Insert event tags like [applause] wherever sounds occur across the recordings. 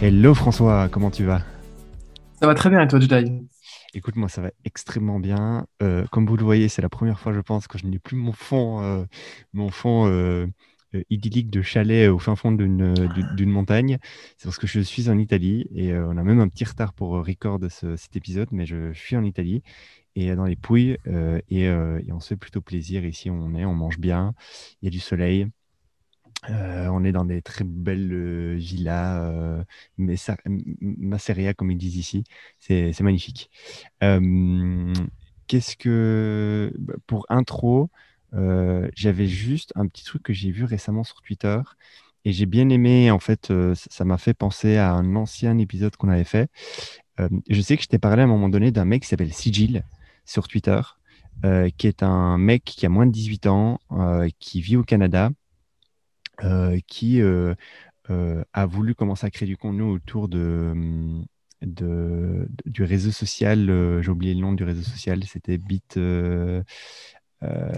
Hello François, comment tu vas? Ça va très bien et toi, Jedi Écoute, moi, ça va extrêmement bien. Euh, comme vous le voyez, c'est la première fois, je pense, que je n'ai plus mon fond, euh, mon fond euh, idyllique de chalet au fin fond d'une montagne. C'est parce que je suis en Italie et on a même un petit retard pour record cet épisode, mais je, suis en Italie et dans les Pouilles et, et, on se fait plutôt plaisir. Ici, on est, on mange bien, il y a du soleil. Euh, on est dans des très belles euh, villas, euh, mais masseria comme ils disent ici, c'est magnifique. Qu'est-ce que bah, pour intro, j'avais juste un petit truc que j'ai vu récemment sur Twitter et j'ai bien aimé. En fait, ça m'a fait penser à un ancien épisode qu'on avait fait. je sais que je t'ai parlé à un moment donné d'un mec qui s'appelle Sigil sur Twitter, qui est un mec qui a moins de 18 ans, qui vit au Canada qui euh, euh, a voulu commencer à créer du contenu autour de, hum, de, du réseau social. J'ai oublié le nom du réseau social, c'était Bit.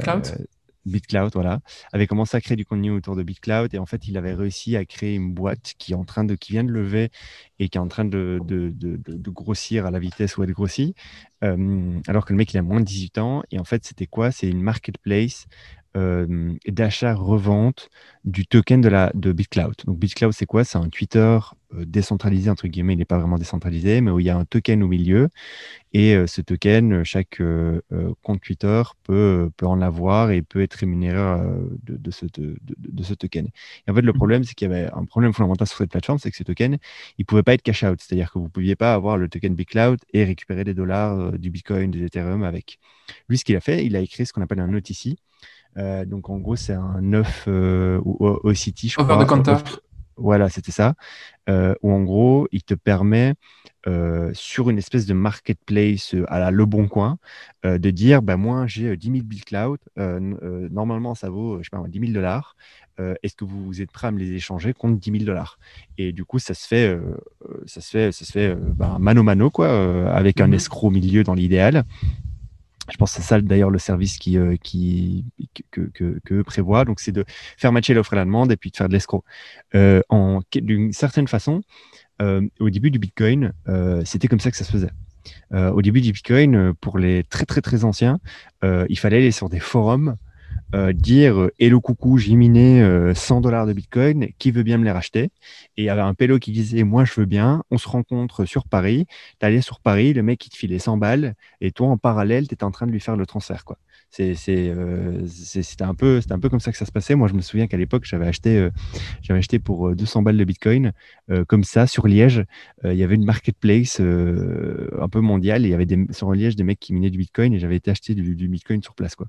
Cloud? BitCloud, voilà, avait commencé à créer du contenu autour de BitCloud et en fait, il avait réussi à créer une boîte qui est en train de, qui vient de lever et qui est en train de, de, de, grossir à la vitesse où elle grossit, alors que le mec il a moins de 18 ans et en fait, c'était quoi? C'est une marketplace euh, d'achat-revente du token de, la, de BitCloud. Donc BitCloud, c'est quoi? C'est un Twitter euh, décentralisé, entre guillemets, il n'est pas vraiment décentralisé, mais où il y a un token au milieu. Et euh, ce token, chaque compte Twitter peut, peut en avoir et peut être rémunéré de, de, ce, de, de, ce token. Et en fait, le mmh problème, c'est qu'il y avait un problème fondamental sur cette plateforme, c'est que ce token, il ne pouvait pas être cash out. C'est-à-dire que vous ne pouviez pas avoir le token BitCloud et récupérer des dollars, du Bitcoin, de Ethereum avec. Lui, ce qu'il a fait, il a écrit ce qu'on appelle un OTC. Euh, donc en gros, c'est un œuf euh, au, City, je Over crois. the Voilà, c'était ça. Euh, où en gros, il te permet sur une espèce de marketplace à la Le Bon Coin de dire bah, Moi, j'ai 10 000 Bill Cloud. normalement, ça vaut, je sais pas, 10 000 dollars. Est-ce que vous êtes prêt à me les échanger contre 10 000 dollars? Et du coup, ça se fait, ça se fait, ça se fait bah, mano mano, quoi, avec un mmh escroc au milieu dans l'idéal. Je pense que c'est ça d'ailleurs le service qui, euh, que, que, prévoit. Donc, c'est de faire matcher l'offre et la demande et puis de faire de l'escroc. Euh, D'une certaine façon, euh, au début du Bitcoin, euh, c'était comme ça que ça se faisait. au début du Bitcoin, pour les très très très anciens, il fallait aller sur des forums euh, dire euh, Hello coucou, j'ai miné 100 euh, dollars de Bitcoin, qui veut bien me les racheter? Et il y avait un pélo qui disait Moi je veux bien, on se rencontre sur Paris. Tu allais sur Paris, le mec il te filait 100 balles, et toi en parallèle, tu en train de lui faire le transfert. quoi. Euh, c'était un, peu, un peu comme ça que ça se passait. Moi, je me souviens qu'à l'époque, j'avais acheté, euh, j'avais acheté pour 200 euh, balles de Bitcoin, comme ça, sur Liège. il y avait une marketplace un peu mondiale et il y avait sur Liège des mecs qui minaient du Bitcoin et j'avais été acheter du, Bitcoin sur place. Quoi.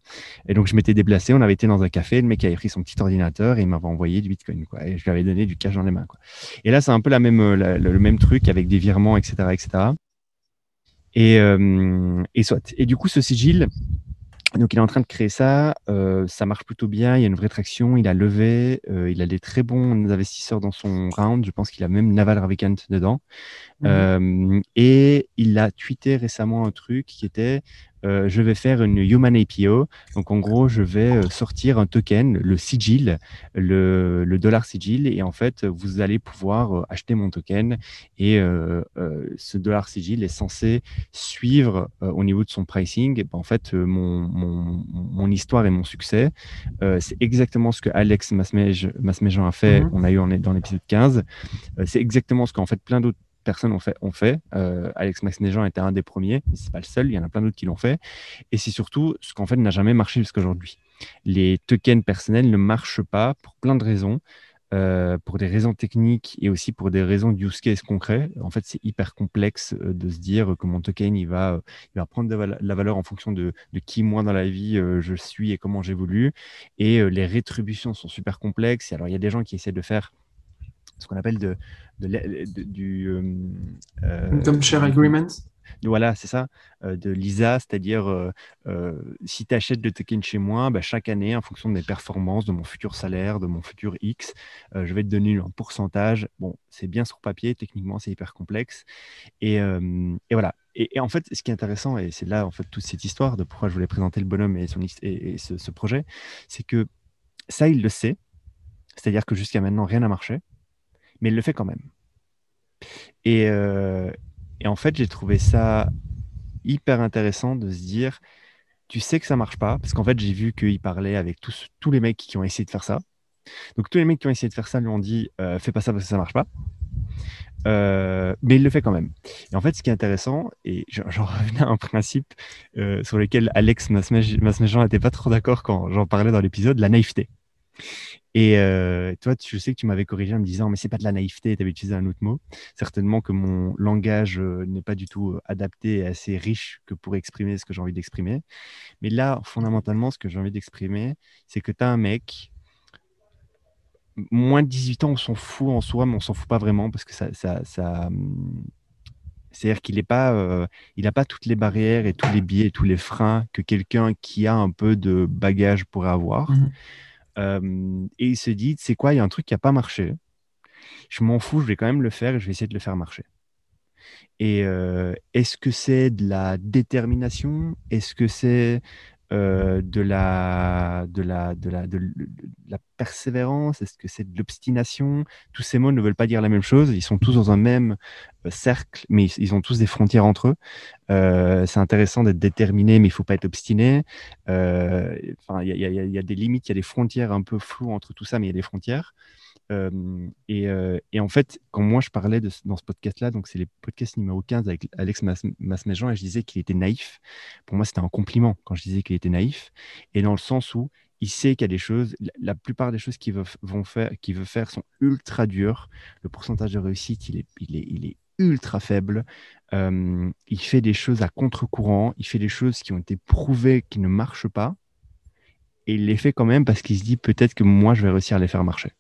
Et donc, je m'étais déplacé, on avait été dans un café, le mec avait pris son petit ordinateur et il m'avait envoyé du Bitcoin. Quoi, et je lui avais donné du cash dans les mains. Quoi. Et là, c'est un peu la même, le même truc avec des virements, etc. etc. Et, et, soit. et du coup, ce sigil, donc, il est en train de créer ça. Euh, ça marche plutôt bien. Il y a une vraie traction. Il a levé. Euh, il a des très bons investisseurs dans son round. Je pense qu'il a même Naval Ravikant dedans. Mmh euh, et il a tweeté récemment un truc qui était euh, je vais faire une Human APO. Donc, en gros, je vais euh, sortir un token, le sigil, le, le dollar sigil. Et en fait, vous allez pouvoir euh, acheter mon token. Et ce dollar sigil est censé suivre au niveau de son pricing, en fait, mon, mon, mon, histoire et mon succès. c'est exactement ce que Alex Masmejean a fait. Mmh On a eu dans l'épisode 15. c'est exactement ce qu'en fait plein d'autres personnes ont fait. Ont fait. Euh, Alex Maxnejean était un des premiers, mais c'est pas le seul. Il y en a plein d'autres qui l'ont fait. Et c'est surtout ce qu'en fait n'a jamais marché jusqu'à aujourd'hui. Les tokens personnels ne marchent pas pour plein de raisons. Euh, pour des raisons techniques et aussi pour des raisons use case concret. En fait, c'est hyper complexe euh, de se dire que mon token, il va, il va prendre de la valeur en fonction de, de qui, moi, dans la vie, je suis et comment j'évolue. Et les rétributions sont super complexes. Et alors, il y a des gens qui essaient de faire ce qu'on appelle de, de, du. Euh, share agreement voilà, c'est ça, euh, de l'ISA, c'est-à-dire euh, si tu achètes de tokens chez moi, bah, chaque année, en fonction de mes performances, de mon futur salaire, de mon futur X, je vais te donner un pourcentage. Bon, c'est bien sur papier, techniquement, c'est hyper complexe. Et, et voilà. Et, en fait, ce qui est intéressant, et c'est là, en fait, toute cette histoire de pourquoi je voulais présenter le bonhomme et, son, et, ce, ce projet, c'est que ça, il le sait. C'est-à-dire que jusqu'à maintenant, rien n'a marché mais il le fait quand même. Et, et en fait, j'ai trouvé ça hyper intéressant de se dire, tu sais que ça marche pas, parce qu'en fait, j'ai vu qu'il parlait avec tous, tous les mecs qui ont essayé de faire ça. Donc, tous les mecs qui ont essayé de faire ça lui ont dit, fais pas ça parce que ça marche pas. Euh, mais il le fait quand même. Et en fait, ce qui est intéressant, et j'en revenais à un principe euh, sur lequel Alex Masmejean n'était pas trop d'accord quand j'en parlais dans l'épisode, la naïveté. Et euh, toi, je sais que tu m'avais corrigé en me disant, mais c'est pas de la naïveté, tu avais utilisé un autre mot. Certainement que mon langage n'est pas du tout adapté et assez riche que pour exprimer ce que j'ai envie d'exprimer. Mais là, fondamentalement, ce que j'ai envie d'exprimer, c'est que tu as un mec moins de 18 ans, on s'en fout en soi, mais on s'en fout pas vraiment parce que ça, ça, hum, c'est-à-dire qu'il n'a pas, euh, pas toutes les barrières et tous les biais, tous les freins que quelqu'un qui a un peu de bagage pourrait avoir. Mmh hum, et il se dit, c'est quoi, il y a un truc qui n'a pas marché. Je m'en fous, je vais quand même le faire et je vais essayer de le faire marcher. Et euh, est-ce que c'est de la détermination? Est-ce que c'est euh, de, la, de, la, de, la, de, la persévérance? Est-ce que c'est de l'obstination? Tous ces mots ne veulent pas dire la même chose. Ils sont tous dans un même euh, cercle, mais ils, ont tous des frontières entre eux. Euh, c'est intéressant d'être déterminé, mais il faut pas être obstiné. Il y, y, a des limites, il y a des frontières un peu floues entre tout ça, mais il y a des frontières. Et, en fait, quand moi je parlais dans ce podcast-là, donc c'est les podcasts numéro 15 avec Alex Masmejean, et je disais qu'il était naïf. Pour moi, c'était un compliment quand je disais qu'il était naïf. Et dans le sens où il sait qu'il y a des choses, la, plupart des choses qu'il veut, faire, qu'il veut faire sont ultra dures. Le pourcentage de réussite, il est, ultra faible. il fait des choses à contre-courant. Il fait des choses qui ont été prouvées qui ne marchent pas. Et il les fait quand même parce qu'il se dit peut-être que moi, je vais réussir à les faire marcher.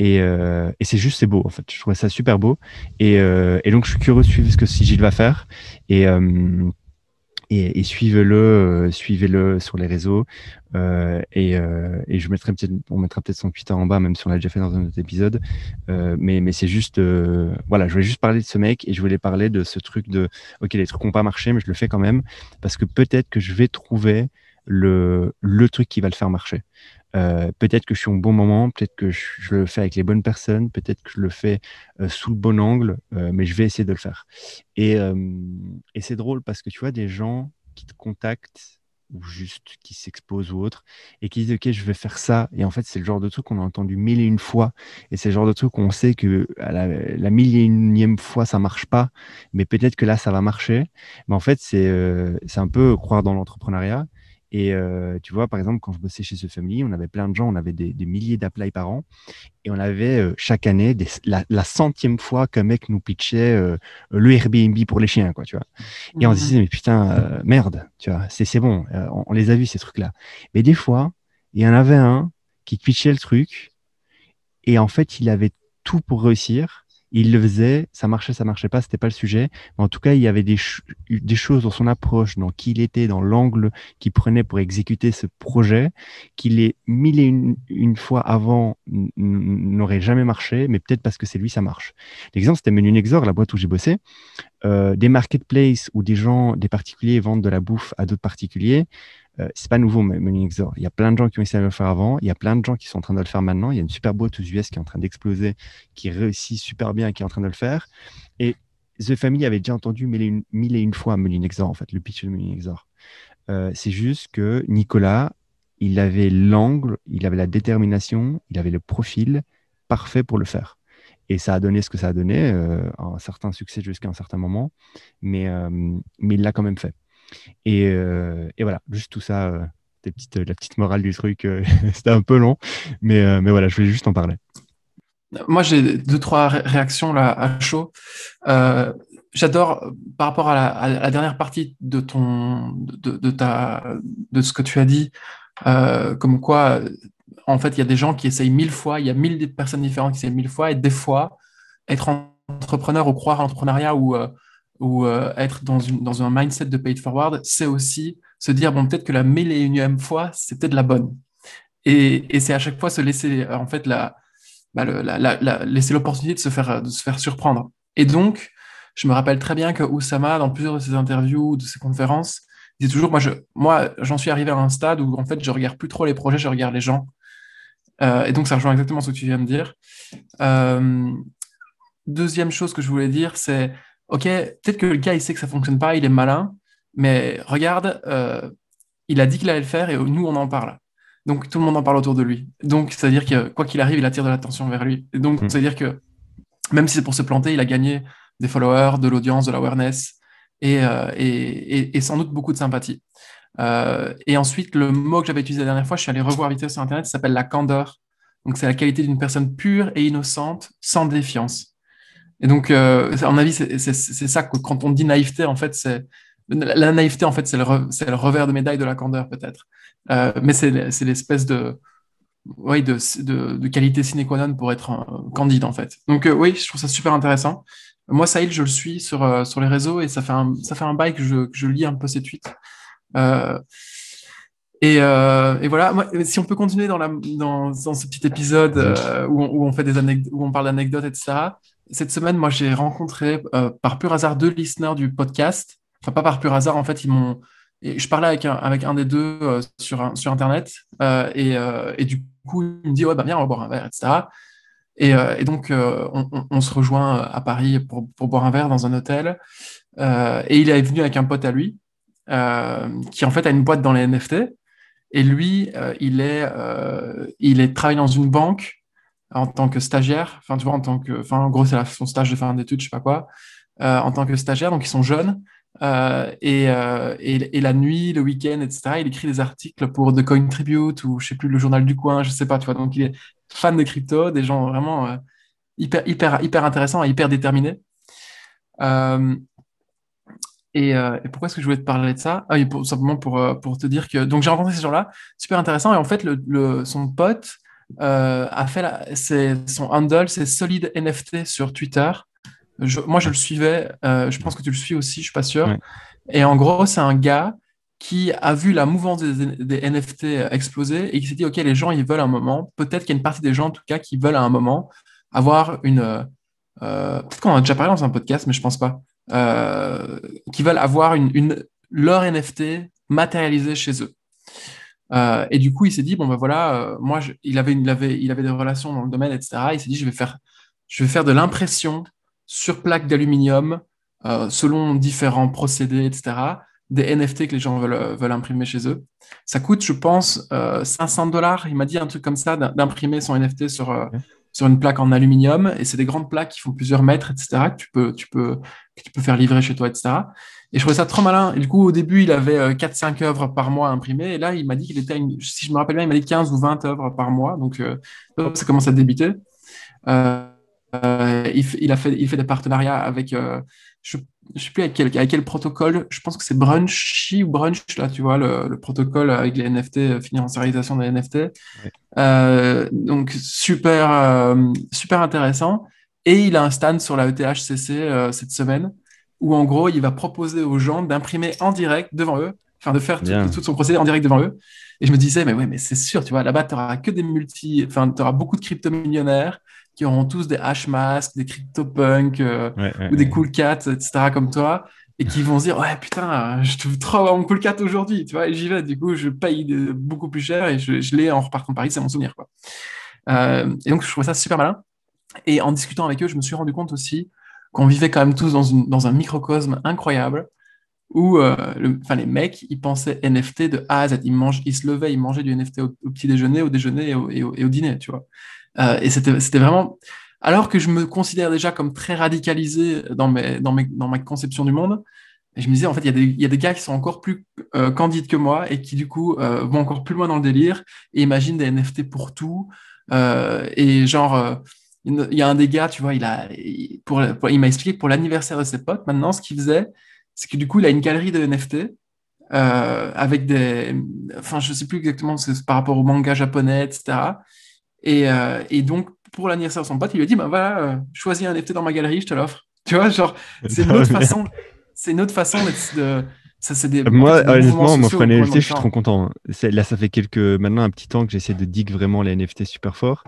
Euh, et, c'est juste, c'est beau, en fait. Je trouve ça super beau. Et, euh, et, donc, je suis curieux de suivre ce que Sigil va faire. Et, euh, et, suivez-le, suivez-le sur les réseaux. et, je mettrai peut-être, on mettra peut-être son Twitter en bas, même si on l'a déjà fait dans un autre épisode. mais mais c'est juste, voilà, je voulais juste parler de ce mec et je voulais parler de ce truc de, ok, les trucs n'ont pas marché, mais je le fais quand même parce que peut-être que je vais trouver le, le truc qui va le faire marcher. Euh, peut-être que je suis au bon moment, peut-être que je, le fais avec les bonnes personnes, peut-être que je le fais euh, sous le bon angle, euh, mais je vais essayer de le faire. Et, et c'est drôle parce que tu vois des gens qui te contactent ou juste qui s'exposent ou autre et qui disent ok je vais faire ça. Et en fait c'est le genre de truc qu'on a entendu mille et une fois et c'est le genre de truc qu'on sait que à la, la, fois ça marche pas mais peut-être que là ça va marcher. Mais en fait c'est c'est un peu croire dans l'entrepreneuriat et euh, tu vois, par exemple, quand je bossais chez ce Family, on avait plein de gens, on avait des, milliers d'applies par an. Et on avait euh, chaque année la, centième fois qu'un mec nous pitchait euh, le Airbnb pour les chiens, quoi, tu vois. Et on se mmh. disait, mais putain, merde, tu vois, c'est bon, on, les a vus, ces trucs-là. Mais des fois, il y en avait un qui pitchait le truc. Et en fait, il avait tout pour réussir il le faisait, ça marchait, ça marchait pas, c'était pas le sujet. Mais en tout cas, il y avait des, des choses dans son approche, dans qui il était, dans l'angle qu'il prenait pour exécuter ce projet, qu'il est mille et une, fois avant n'aurait jamais marché, mais peut-être parce que c'est lui, ça marche. L'exemple, c'était Menu Nexor, la boîte où j'ai bossé. Euh, des marketplaces où des gens, des particuliers vendent de la bouffe à d'autres particuliers. Euh, c'est pas nouveau, Exor. Il y a plein de gens qui ont essayé de le faire avant. Il y a plein de gens qui sont en train de le faire maintenant. Il y a une super boîte aux US qui est en train d'exploser, qui réussit super bien et qui est en train de le faire. Et The Family avait déjà entendu mille et une, mille et une fois en fait, le pitch de Molinexor. Euh, c'est juste que Nicolas, il avait l'angle, il avait la détermination, il avait le profil parfait pour le faire. Et ça a donné ce que ça a donné, euh, un certain succès jusqu'à un certain moment, mais, euh, mais il l'a quand même fait. Euh, et, voilà, juste tout ça, euh, petites, la petite morale du truc, euh, [laughs] c'était un peu long, mais, voilà, je voulais juste en parler. Moi, j'ai deux, trois réactions là à chaud. J'adore, par rapport à la, dernière partie de, ton, de, ta, de ce que tu as dit, comme quoi, en fait, il y a des gens qui essayent mille fois, il y a mille personnes différentes qui essayent mille fois, et des fois, être entrepreneur ou croire en entrepreneuriat ou ou euh, être dans, une, dans un mindset de pay forward, c'est aussi se dire, bon, peut-être que la mille et unième fois, c'est peut-être la bonne. Et, et c'est à chaque fois se laisser, euh, en fait, la, bah, la, la, laisser l'opportunité de se faire, de se faire surprendre. Et donc, je me rappelle très bien que Oussama, dans plusieurs de ses interviews, de ses conférences, disait toujours, moi, je, moi, j'en suis arrivé à un stade où, en fait, je regarde plus trop les projets, je regarde les gens. Euh, et donc, ça rejoint exactement ce que tu viens de dire. Deuxième chose que je voulais dire, c'est, OK, peut-être que le gars, il sait que ça fonctionne pas, il est malin, mais regarde, euh, il a dit qu'il allait le faire et nous, on en parle. Donc, tout le monde en parle autour de lui. Donc, c'est-à-dire que quoi qu'il arrive, il attire de l'attention vers lui. Et donc, mm. c'est-à-dire que même si c'est pour se planter, il a gagné des followers, de l'audience, de l'awareness euh, et, et, sans doute beaucoup de sympathie. Euh, et ensuite, le mot que j'avais utilisé la dernière fois, je suis allé revoir vite sur Internet, ça s'appelle la candeur. Donc, c'est la qualité d'une personne pure et innocente, sans défiance. Et donc, euh, à mon avis, c'est ça que quand on dit naïveté, en fait, c'est la naïveté, en fait, c'est le, revers de médaille de la candeur, peut-être. Euh, mais c'est l'espèce de, oui, de, qualité sine qua non pour être candide, en fait. Donc, oui, je trouve ça super intéressant. Moi, Saïl, je le suis sur, sur les réseaux et ça fait un, ça fait un bail que je, lis un peu ses tweets. Euh, et, euh, voilà, si on peut continuer dans, ce petit épisode euh, où, on, fait des où on parle d'anecdotes, etc. Cette semaine, moi, j'ai rencontré par pur hasard deux listeners du podcast. Enfin, pas par pur hasard, en fait, ils m'ont. Je parlais avec un, avec un des deux sur, sur Internet et, et, du coup, il me dit Ouais, bah viens, on va boire un verre, etc. Et, et donc, on, on, se rejoint à Paris pour, pour, boire un verre dans un hôtel. et il est venu avec un pote à lui. Euh, qui en fait a une boîte dans les NFT. Et lui, euh, il est, euh, il est travaille dans une banque en tant que stagiaire. Enfin, tu vois, en tant que, enfin, en gros, c'est son stage de fin d'études, je sais pas quoi, en tant que stagiaire. Donc, ils sont jeunes. Et, et, et, la nuit, le week-end, etc., il écrit des articles pour The Coin Tribute ou je sais plus, le journal du coin, je sais pas, tu vois. Donc, il est fan de crypto, des gens vraiment hyper, hyper, hyper intéressants et hyper déterminés. Euh, et, pourquoi est-ce que je voulais te parler de ça? Ah, Simplement pour, euh, pour te dire que donc j'ai rencontré ces gens-là, super intéressant. Et en fait, le, son pote euh, a fait la, son handle, c'est Solid NFT sur Twitter. moi, je le suivais. je pense que tu le suis aussi. Je suis pas sûr. Et en gros, c'est un gars qui a vu la mouvance des, NFT exploser et qui s'est dit ok, les gens ils veulent un moment. Peut-être qu'il y a une partie des gens en tout cas qui veulent à un moment avoir une. Peut-être qu'on en a déjà parlé dans un podcast, mais je pense pas euh, qui veulent avoir une, une, leur NFT matérialisé chez eux. Euh, et du coup, il s'est dit bon ben voilà, euh, moi, je, il avait, il avait, il avait des relations dans le domaine, etc. Il s'est dit je vais faire, je vais faire de l'impression sur plaque d'aluminium euh, selon différents procédés, etc. Des NFT que les gens veulent, veulent imprimer chez eux. Ça coûte, je pense, 500 dollars. Il m'a dit un truc comme ça d'imprimer son NFT sur sur une plaque en aluminium et c'est des grandes plaques qui font plusieurs mètres, etc. que tu peux, tu peux, que tu peux faire livrer chez toi, etc. Et je trouvais ça trop malin. Et du coup, au début, il avait 4-5 euh, œuvres par mois imprimées. Et là, il m'a dit qu'il était, si je me rappelle bien, il m'a dit 15 ou 20 œuvres par mois. Donc, euh, ça commence à débiter. Euh, il, il, a fait, il fait des partenariats avec, je ne sais plus avec quel, avec quel protocole, je pense que c'est Brunchy ou Brunch, là, tu vois, le, le protocole avec les NFT, financiarisation des NFT. Donc, super, super intéressant. Et il a un stand sur la ETHCC cette semaine où, en gros, il va proposer aux gens d'imprimer en direct devant eux, enfin, de faire tout, son procédé en direct devant eux. Et je me disais, mais ouais, mais c'est sûr, tu vois, là-bas, tu n'auras que des multi, enfin, tu auras beaucoup de crypto-millionnaires qui auront tous des hash masks, des crypto-punk euh, ou des cool cats, etc. comme toi, et qui vont se dire ouais putain, je trouve trop mon cool cat aujourd'hui, tu vois, et j'y vais. Du coup, je paye beaucoup plus cher et je, l'ai en repartant de Paris, c'est mon souvenir quoi. Euh, et donc je trouvais ça super malin. Et en discutant avec eux, je me suis rendu compte aussi qu'on vivait quand même tous dans, un microcosme incroyable où euh, le, les mecs, ils pensaient NFT de A à Z. Ils, mangent, ils se levaient, ils mangeaient du NFT au, petit déjeuner, au déjeuner et au, dîner, tu vois. Euh, et c'était vraiment. Alors que je me considère déjà comme très radicalisé dans, mes, dans, mes, dans ma conception du monde, je me disais, en fait, il y, y, a des gars qui sont encore plus euh, candides que moi et qui, du coup, euh, vont encore plus loin dans le délire et imaginent des NFT pour tout. Et genre, il y a un des gars, tu vois, il a, pour, il m'a expliqué que pour l'anniversaire de ses potes, maintenant, ce qu'il faisait, c'est que du coup, il a une galerie de NFT avec des. Enfin, je sais plus exactement, c'est par rapport au manga japonais, etc. Euh, et, donc, pour l'anniversaire de son pote, il lui a dit bah, voilà, euh, choisis un NFT dans ma galerie, je te l'offre. Tu vois, genre, c'est une [laughs] autre façon, c'est une autre façon de. Ça, c'est des, Moi, des honnêtement, sociaux un NFT, je suis trop content. hein. Là, ça fait quelques, maintenant un petit temps que j'essaie de dig vraiment les NFT super fort.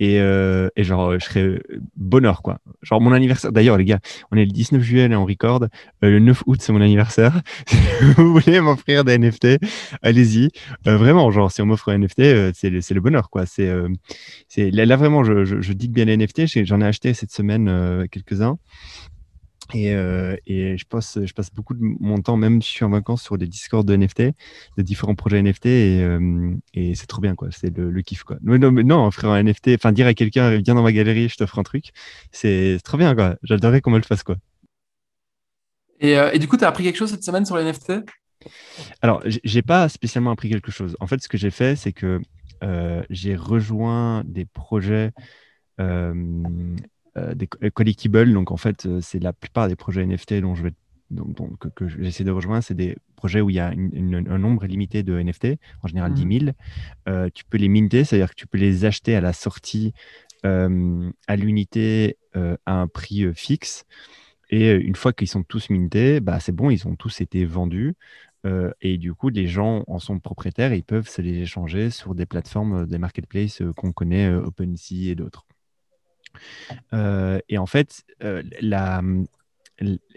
Et, euh, et genre, je serais euh, bonheur, quoi. Genre, mon anniversaire. D'ailleurs, les gars, on est le 19 juillet, là, on record. Euh, le 9 août, c'est mon anniversaire. [laughs] Si vous voulez m'offrir des NFT, allez-y. Euh, vraiment, genre, si on m'offre un NFT, c'est le, le bonheur, quoi. C'est, là, là, vraiment, je, je, je digue bien les NFT. J'en ai acheté cette semaine quelques-uns. Et, euh, et je, passe, je passe beaucoup de mon temps, même si je suis en vacances, sur des discords de NFT, de différents projets NFT, et, euh, et c'est trop bien, quoi. C'est le, le kiff, quoi. Non, non, mais non, offrir un NFT, enfin, dire à quelqu'un, viens dans ma galerie, je t'offre un truc, c'est trop bien, quoi. J'adorerais qu'on me le fasse, quoi. Et, euh, et du coup, tu as appris quelque chose cette semaine sur les NFT Alors, j'ai- pas spécialement appris quelque chose. En fait, ce que j'ai fait, c'est que j'ai rejoint des projets, euh, des co- collectibles. Donc, en fait, euh, c'est la plupart des projets NFT dont je vais, donc, donc, que, que j'essaie de rejoindre. C'est des projets où il y a une- une- un nombre limité de NFT, en général Mhm. 10 000. Euh, tu peux les minter, c'est-à-dire que tu peux les acheter à la sortie euh, à l'unité euh, à un prix euh, fixe. Et euh, une fois qu'ils sont tous mintés, bah, c'est bon, ils ont tous été vendus. Euh, et du coup, les gens en sont propriétaires et ils peuvent se les échanger sur des plateformes, euh, des marketplaces euh, qu'on connaît, euh, OpenSea et d'autres. Euh, et en fait, euh,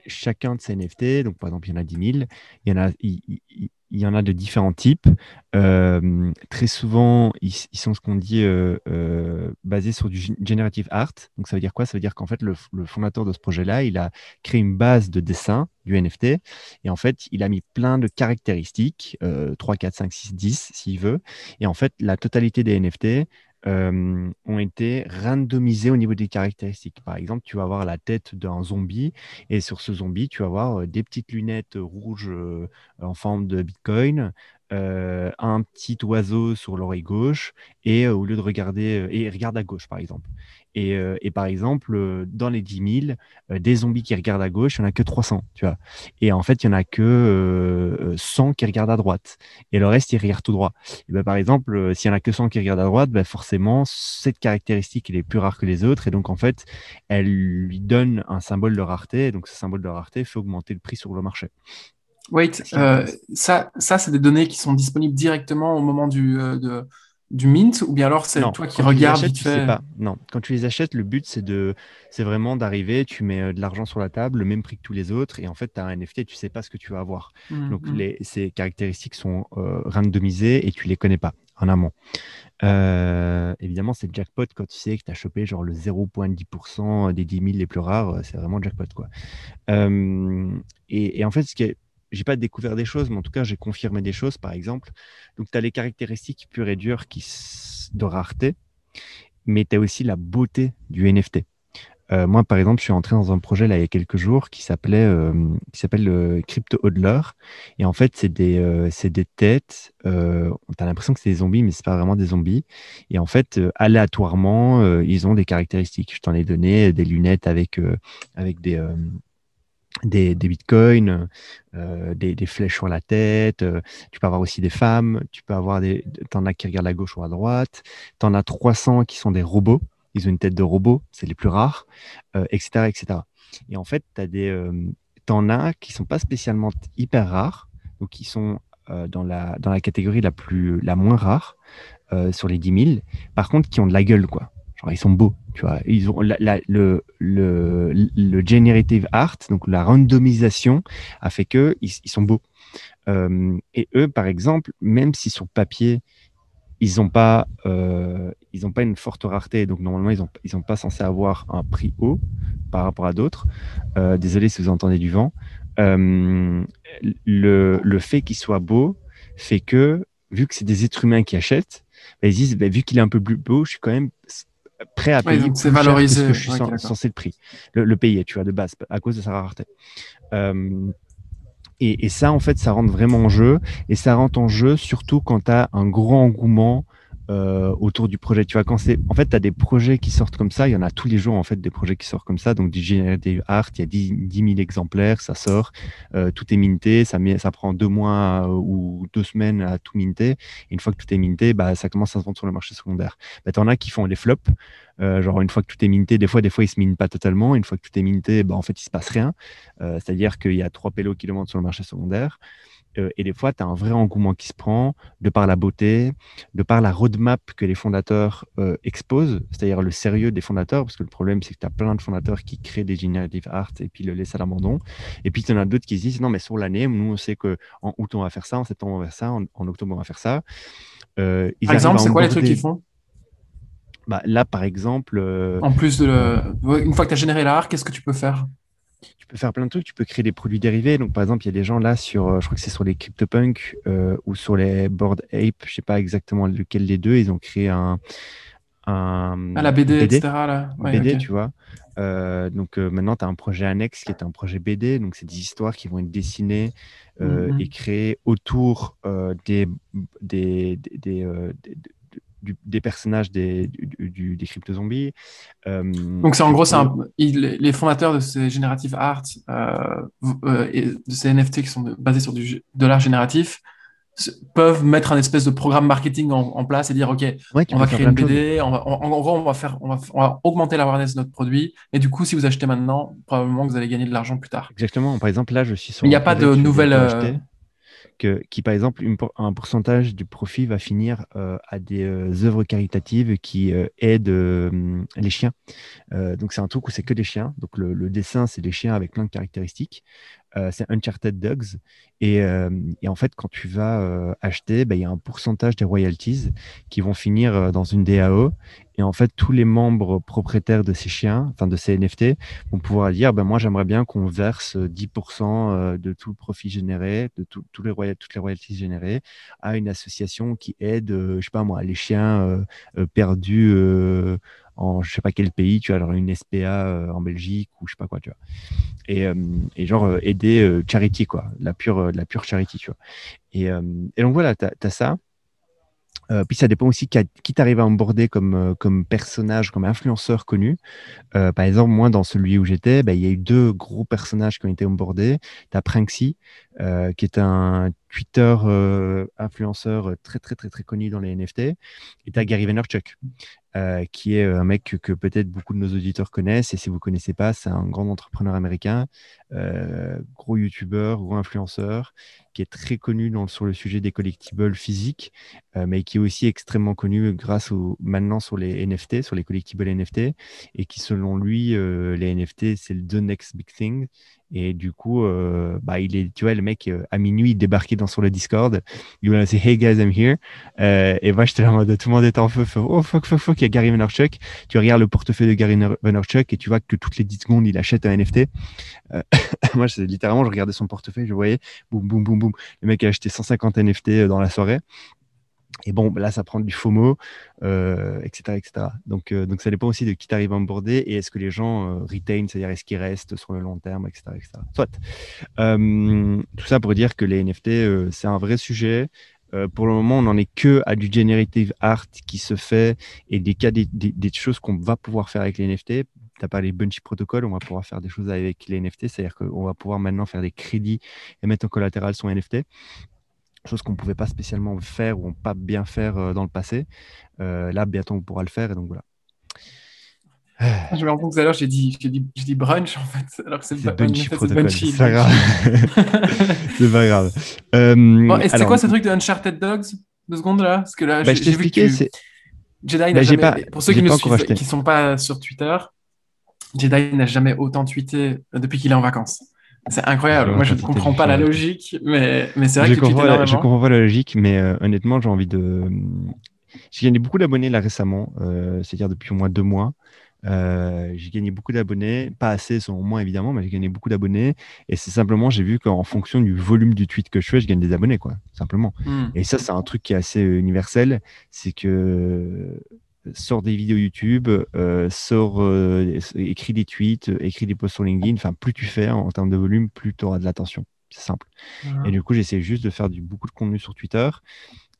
chacun de ces NFT, donc par exemple, il y en a 10 000, il y en a, de différents types. Euh, très souvent, ils, ils sont ce qu'on dit euh, euh, basés sur du gen- generative art. Donc, ça veut dire quoi? Ça veut dire qu'en fait, le, le fondateur de ce projet-là, il a créé une base de dessin du NFT et en fait, il a mis plein de caractéristiques, euh, 3, 4, 5, 6, 10, s'il veut. Et en fait, la totalité des NFT euh, ont été randomisés au niveau des caractéristiques. Par exemple, tu vas avoir la tête d'un zombie et sur ce zombie, tu vas avoir euh, des petites lunettes rouges euh, en forme de Bitcoin, euh, un petit oiseau sur l'oreille gauche et au lieu de regarder, et regarde à gauche par exemple. Et, euh, et par exemple, euh, dans les 10 000, euh, des zombies qui regardent à gauche, il n'y en a que 300, tu vois. Et en fait, il n'y en a que euh, 100 qui regardent à droite. Et le reste, ils regardent tout droit. Et ben, par exemple, s'il n'y en a que 100 qui regardent à droite, ben, forcément, cette caractéristique, elle est plus rare que les autres. Et donc, en fait, elle lui donne un symbole de rareté. Et donc, ce symbole de rareté fait augmenter le prix sur le marché. Wait, ça, ça c'est des données qui sont disponibles directement au moment du, de- du mint, ou bien alors c'est toi qui regardes vite tu sais fait pas. Non, quand tu les achètes, le but, c'est de, c'est vraiment d'arriver, tu mets euh, de l'argent sur la table, le même prix que tous les autres, et en fait, tu as un NFT, tu sais pas ce que tu vas avoir. Mhm, Donc, mhm. les, ces caractéristiques sont euh, randomisées et tu les connais pas en amont. Euh, évidemment, c'est jackpot quand tu sais que tu as chopé genre le 0,10% des 10 000 les plus rares, c'est vraiment jackpot, quoi. Euh, et, et en fait, ce qui est, j'ai pas découvert des choses, mais en tout cas, j'ai confirmé des choses, par exemple. Donc, tu as les caractéristiques pures et dures qui, de rareté, mais tu as aussi la beauté du NFT. Euh, moi, par exemple, je suis entré dans un projet là il y a quelques jours qui s'appelait euh, qui s'appelle le Crypto Hodler. Et en fait, c'est des, euh, des têtes. Euh, tu as l'impression que c'est des zombies, mais c'est pas vraiment des zombies. Et en fait, euh, aléatoirement, euh, ils ont des caractéristiques. Je t'en ai donné des lunettes avec, euh, avec des, euh, des, bitcoins, euh, des, flèches sur la tête. euh, tu peux avoir aussi des femmes. Tu peux avoir des. T'en as qui regardent à gauche ou à droite. T'en as 300 qui sont des robots. Ils ont une tête de robot, c'est les plus rares, euh, etc., etc. Et en fait, tu des, t'en as qui sont pas spécialement hyper rares, donc qui sont dans, la, dans la catégorie la, plus, la moins rare sur les 10 000, par contre, qui ont de la gueule, quoi. Genre, ils sont beaux, tu vois. Ils ont le, le, generative art, donc la randomisation, a fait que ils, sont beaux. Euh, et eux, par exemple, même si sur papier, ils n'ont pas, euh, ils ont pas une forte rareté, donc normalement, ils n'ont ils pas censés avoir un prix haut par rapport à d'autres. Euh, désolé si vous entendez du vent. Euh, le, fait qu'ils soient beaux fait que, vu que c'est des êtres humains qui achètent, bah, ils disent, bah, vu qu'il est un peu plus beau, je suis quand même prêt à payer c'est valorisé. ce que je suis censé le prix, le, le payer, tu vois, de base, à cause de sa rareté. Euh, et, et ça, en fait, ça rentre vraiment en jeu. Et ça rentre en jeu surtout quand tu as un grand engouement euh, autour du projet. Tu vois, quand c'est, en fait, tu as des projets qui sortent comme ça. Il y en a tous les jours, en fait, des projets qui sortent comme ça. Donc, du Generative Art, il y a 10, 000 exemplaires, ça sort, euh, tout est minté, ça, met, ça prend deux mois ou deux semaines à tout minter. Et une fois que tout est minté, bah, ça commence à se vendre sur le marché secondaire. Bah, tu en as qui font des flops. Euh, genre une fois que tout est minté, des fois, des fois, ils se minent pas totalement. Une fois que tout est minté, bah, en fait, il se passe rien. C'est-à-dire qu'il y a trois pélos qui le vendent sur le marché secondaire. Euh, et des fois, tu as un vrai engouement qui se prend de par la beauté, de par la roadmap que les fondateurs euh, exposent, c'est-à-dire le sérieux des fondateurs, parce que le problème, c'est que tu as plein de fondateurs qui créent des generative art et puis le laissent à l'abandon. Et puis, tu en as d'autres qui se disent, non, mais sur l'année, nous, on sait qu'en août, on va faire ça, en septembre, on va faire ça, en, octobre, on va faire ça. Euh, par exemple, c'est quoi les trucs qu'ils font? Bah, Là, par exemple... en plus de... Une fois que tu as généré l'art, qu'est-ce que tu peux faire? Tu peux faire plein de trucs. Tu peux créer des produits dérivés. Donc, par exemple, il y a des gens là sur, euh, je crois que c'est sur les CryptoPunk euh, ou sur les Board Ape, je sais pas exactement lequel des deux. Ils ont créé un. un ah, la BD, etc. Là. BD, tu vois. Euh, donc maintenant, tu as un projet annexe qui est un projet BD. Donc, c'est des histoires qui vont être dessinées mm-hmm. et créées autour des, des, des, des personnages des, du, des crypto-zombies. Euh, Donc, c'est en gros, un, les fondateurs de ces génératifs art euh, euh, et de ces NFT qui sont basés sur du, de l'art génératif peuvent mettre un espèce de programme marketing en, place et dire ok on va créer une BD on va, en, gros on va faire on va, on va augmenter l'awareness de notre produit. Et du coup si vous achetez maintenant probablement que vous allez gagner de l'argent plus tard. Exactement. Par exemple là je suis sur il n'y a pas de nouvelles qui, par exemple, un pourcentage du profit va finir euh, à des euh, œuvres caritatives qui euh, aident les chiens. donc, c'est un truc où c'est que des chiens. Donc, le dessin, c'est des chiens avec plein de caractéristiques. C'est Uncharted Dogs. Et, en fait, quand tu vas acheter, bah, il y a un pourcentage des royalties qui vont finir dans une DAO. Et en fait, tous les membres propriétaires de ces chiens, enfin de ces NFT, vont pouvoir dire ben, Moi, j'aimerais bien qu'on verse 10% de tout le profit généré, de tout, les toutes les royalties générées, à une association qui aide, je sais pas moi, les chiens perdus en je sais pas quel pays, tu as genre une SPA en Belgique ou je sais pas quoi, tu vois. Et, genre aider charity, quoi, la pure, la pure charity, tu vois. Et donc voilà, tu as, ça. Puis ça dépend aussi qui, t'arrive à emborder comme, comme personnage, comme influenceur connu. par exemple, moi, dans celui où j'étais, bah, il y a eu deux gros personnages qui ont été onboardés. Tu as Pranksy, qui est un Twitter influenceur très, très, très, très connu dans les NFT. Et tu as Gary Vaynerchuk, euh, qui est un mec que, peut-être beaucoup de nos auditeurs connaissent. Et si vous ne connaissez pas, c'est un grand entrepreneur américain, euh, gros youtubeur, gros influenceur, qui est très connu sur le sujet des collectibles physiques, euh, mais qui est aussi extrêmement connu grâce au, maintenant sur les NFT, sur les collectibles NFT, et qui selon lui, les NFT, c'est le the next big thing. Et du coup, euh, bah, il est, tu vois, le mec, euh, à minuit, il débarquait dans, sur le Discord. Il lui a dit Hey guys, I'm here. Euh, et moi, j'étais là en mode tout le monde est en feu. oh fuck, fuck, fuck, il y a Gary Vaynerchuk. Tu regardes le portefeuille de Gary Vaynerchuk et tu vois que toutes les 10 secondes, il achète un NFT. [laughs] moi, littéralement, je regardais son portefeuille, je voyais boum, boum, boum, boum. Le mec a acheté 150 NFT dans la soirée. Et bon, là, ça prend du FOMO, euh, etc., etc. Donc, euh, donc, ça dépend aussi de qui t'arrive à emborder et est-ce que les gens euh, retain, c'est-à-dire est-ce qu'ils restent sur le long terme, etc., etc. Soit. tout ça pour dire que les NFT, c'est un vrai sujet. pour le moment, on n'en est que à du generative art qui se fait et des cas, des, choses qu'on va pouvoir faire avec les NFT. Tu as parlé Bunchy Protocol, on va pouvoir faire des choses avec les NFT, c'est-à-dire qu'on va pouvoir maintenant faire des crédits et mettre en collatéral son NFT chose qu'on ne pouvait pas spécialement faire ou pas bien faire euh, dans le passé. Euh, là, bientôt, on pourra le faire. Et donc voilà. Ah, je me rends compte tout à l'heure, j'ai dit, dit, dit, brunch en fait, alors que c'est Bunchy. C'est pas grave. [laughs] c'est pas grave. Euh, et c'était quoi ce truc de Uncharted Dogs? Deux secondes là? Parce que là, bah, j'ai vu que Jedi n'a jamais... Pour ceux qui ne sont pas sur Twitter, Jedi n'a jamais autant tweeté depuis qu'il est en vacances. C'est incroyable. Moi, je ne comprends pas la logique, mais, mais c'est vrai je que comprends, tu Je comprends pas la logique, mais euh, honnêtement, j'ai envie de. J'ai gagné beaucoup d'abonnés là récemment, euh, c'est-à-dire depuis au moins deux mois. Euh, j'ai gagné beaucoup d'abonnés, pas assez selon moi évidemment, mais j'ai gagné beaucoup d'abonnés. Et c'est simplement, j'ai vu qu'en fonction du volume du tweet que je fais, je gagne des abonnés, quoi, simplement. Hmm. Et ça, c'est un truc qui est assez universel, c'est que sort des vidéos YouTube, euh, sort, euh, écrit des tweets, euh, écrit des posts sur LinkedIn. Enfin, plus tu fais en, termes de volume, plus tu auras de l'attention. C'est simple. Et du coup, j'essaie juste de faire du, beaucoup de contenu sur Twitter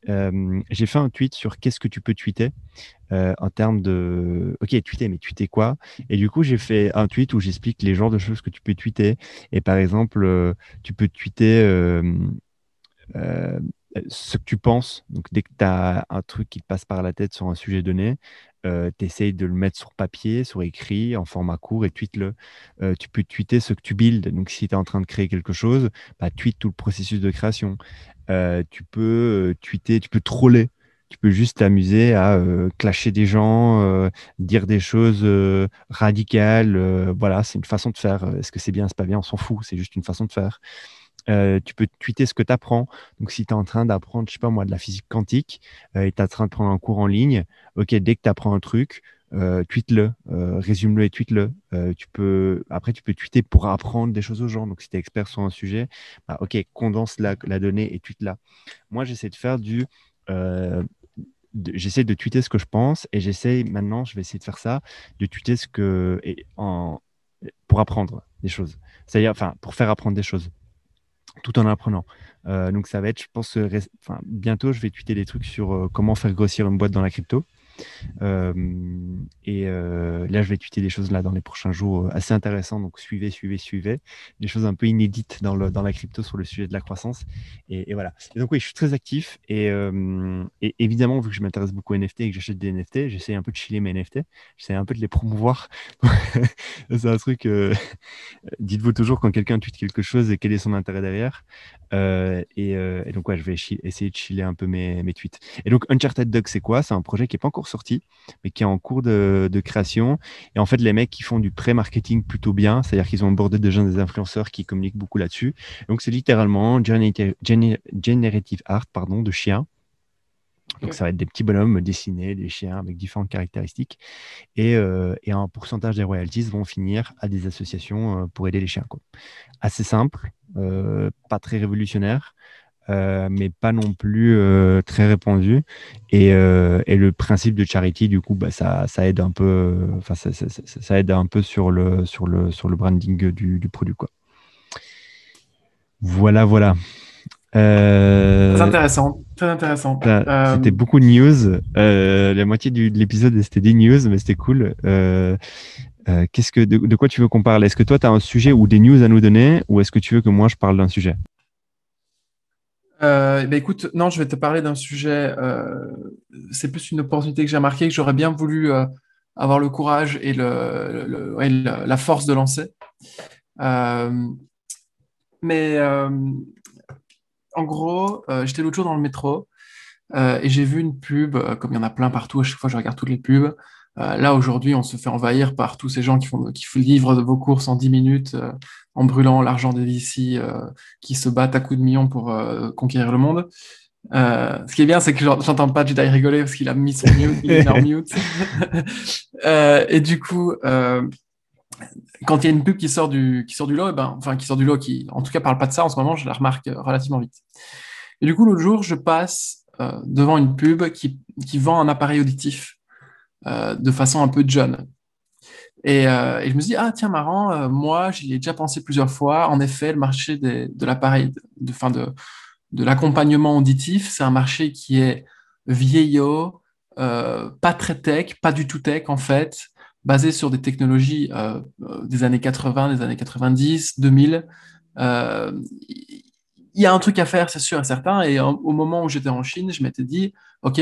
j'ai fait un tweet sur qu'est-ce que tu peux tweeter en termes de. Ok, tweeter, mais tweeter quoi? Et du coup, j'ai fait un tweet où j'explique les genres de choses que tu peux tweeter. Et par exemple, tu peux tweeter ce que tu penses. Donc, dès que tu as un truc qui te passe par la tête sur un sujet donné, euh, tu essayes de le mettre sur papier, sur écrit, en format court et tweet-le. Euh, tu peux tweeter ce que tu builds. Donc, si tu es en train de créer quelque chose, bah, tweet tout le processus de création. Euh, tu peux tweeter, tu peux troller. Tu peux juste t'amuser à clasher des gens, dire des choses radicales. voilà, c'est une façon de faire. Est-ce que c'est bien, c'est pas bien, on s'en fout. C'est juste une façon de faire. Euh, tu peux tweeter ce que tu apprends. Donc, si tu es en train d'apprendre, je sais pas moi, de la physique quantique euh, et tu es en train de prendre un cours en ligne, ok, dès que tu apprends un truc, euh, tweet-le, résume-le et tweet-le. tu peux, après, tu peux tweeter pour apprendre des choses aux gens. Donc, si tu es expert sur un sujet, bah, ok, condense la, la donnée et tweet-la. Moi, j'essaie de faire du. j'essaie de tweeter ce que je pense et j'essaie maintenant, je vais essayer de faire ça, de tweeter ce que. Et en, pour apprendre des choses. C'est-à-dire, enfin, pour faire apprendre des choses tout en apprenant. Euh, donc ça va être, je pense, bientôt, je vais tweeter des trucs sur euh, comment faire grossir une boîte dans la crypto. Euh, et euh, là, je vais tweeter des choses là dans les prochains jours euh, assez intéressantes. Donc, suivez, suivez, suivez. Des choses un peu inédites dans, la crypto sur le sujet de la croissance. Et, voilà. Et donc, oui, je suis très actif. Et, et évidemment, vu que je m'intéresse beaucoup aux NFT et que j'achète des NFT, j'essaie un peu de chiller mes NFT. J'essaie un peu de les promouvoir. [laughs] C'est un truc. [laughs] Dites-vous toujours quand quelqu'un tweet quelque chose et quel est son intérêt derrière. Et, donc, ouais, je vais essayer de chiller un peu mes, mes tweets. Et donc, Uncharted Dog, c'est quoi? C'est un projet qui n'est pas encore sorti, mais qui est en cours de, création. Et en fait, les mecs qui font du pré-marketing plutôt bien, c'est-à-dire qu'ils ont abordé déjà des influenceurs qui communiquent beaucoup là-dessus. Donc, c'est littéralement generative art pardon, de chiens. Donc, ça va être des petits bonhommes dessinés, des chiens avec différentes caractéristiques. Et, euh, un pourcentage des royalties vont finir à des associations euh, pour aider les chiens. Quoi. Assez simple, euh, pas très révolutionnaire, euh, mais pas non plus euh, très répandu. Et, euh, et, le principe de charity, du coup, bah, ça, ça, aide un peu, enfin, ça, ça, ça, aide un peu sur le, sur le, sur le branding du, du produit, quoi. Voilà, voilà. Très intéressant, très intéressant. C'était beaucoup de news. la moitié de l'épisode, c'était des news, mais c'était cool. qu'est-ce que, de, de, quoi tu veux qu'on parle? Est-ce que toi, tu as un sujet ou des news à nous donner ou est-ce que tu veux que moi, je parle d'un sujet? Euh, ben écoute, non, je vais te parler d'un sujet. Euh, c'est plus une opportunité que j'ai remarqué que j'aurais bien voulu euh, avoir le courage et, la force de lancer. mais en gros, j'étais l'autre jour dans le métro et j'ai vu une pub, comme il y en a plein partout, à chaque fois je regarde toutes les pubs. Là, aujourd'hui, on se fait envahir par tous ces gens qui, font, qui livrent vos courses en 10 minutes en brûlant l'argent des VC euh, qui se battent à coups de millions pour euh, conquérir le monde. Euh, ce qui est bien, c'est que j'entends pas Jedi rigoler parce qu'il a mis son mute, il est en [laughs] mute. [laughs] et du coup, quand il y a une pub qui sort du, qui sort du lot, et eh ben, enfin qui sort du lot, qui en tout cas parle pas de ça en ce moment, je la remarque relativement vite. Et du coup, l'autre jour, je passe devant une pub qui, qui, vend un appareil auditif de façon un peu jeune. Euh, et, je me dis, ah tiens, marrant, euh, moi, j'y ai déjà pensé plusieurs fois. En effet, le marché de l'appareil, de, fin de, de l'accompagnement auditif, c'est un marché qui est vieillot, euh, pas très tech, pas du tout tech en fait, basé sur des technologies des années 80, des années 90, 2000. Il y a un truc à faire, c'est sûr et certain. Et au moment où j'étais en Chine, je m'étais dit, OK,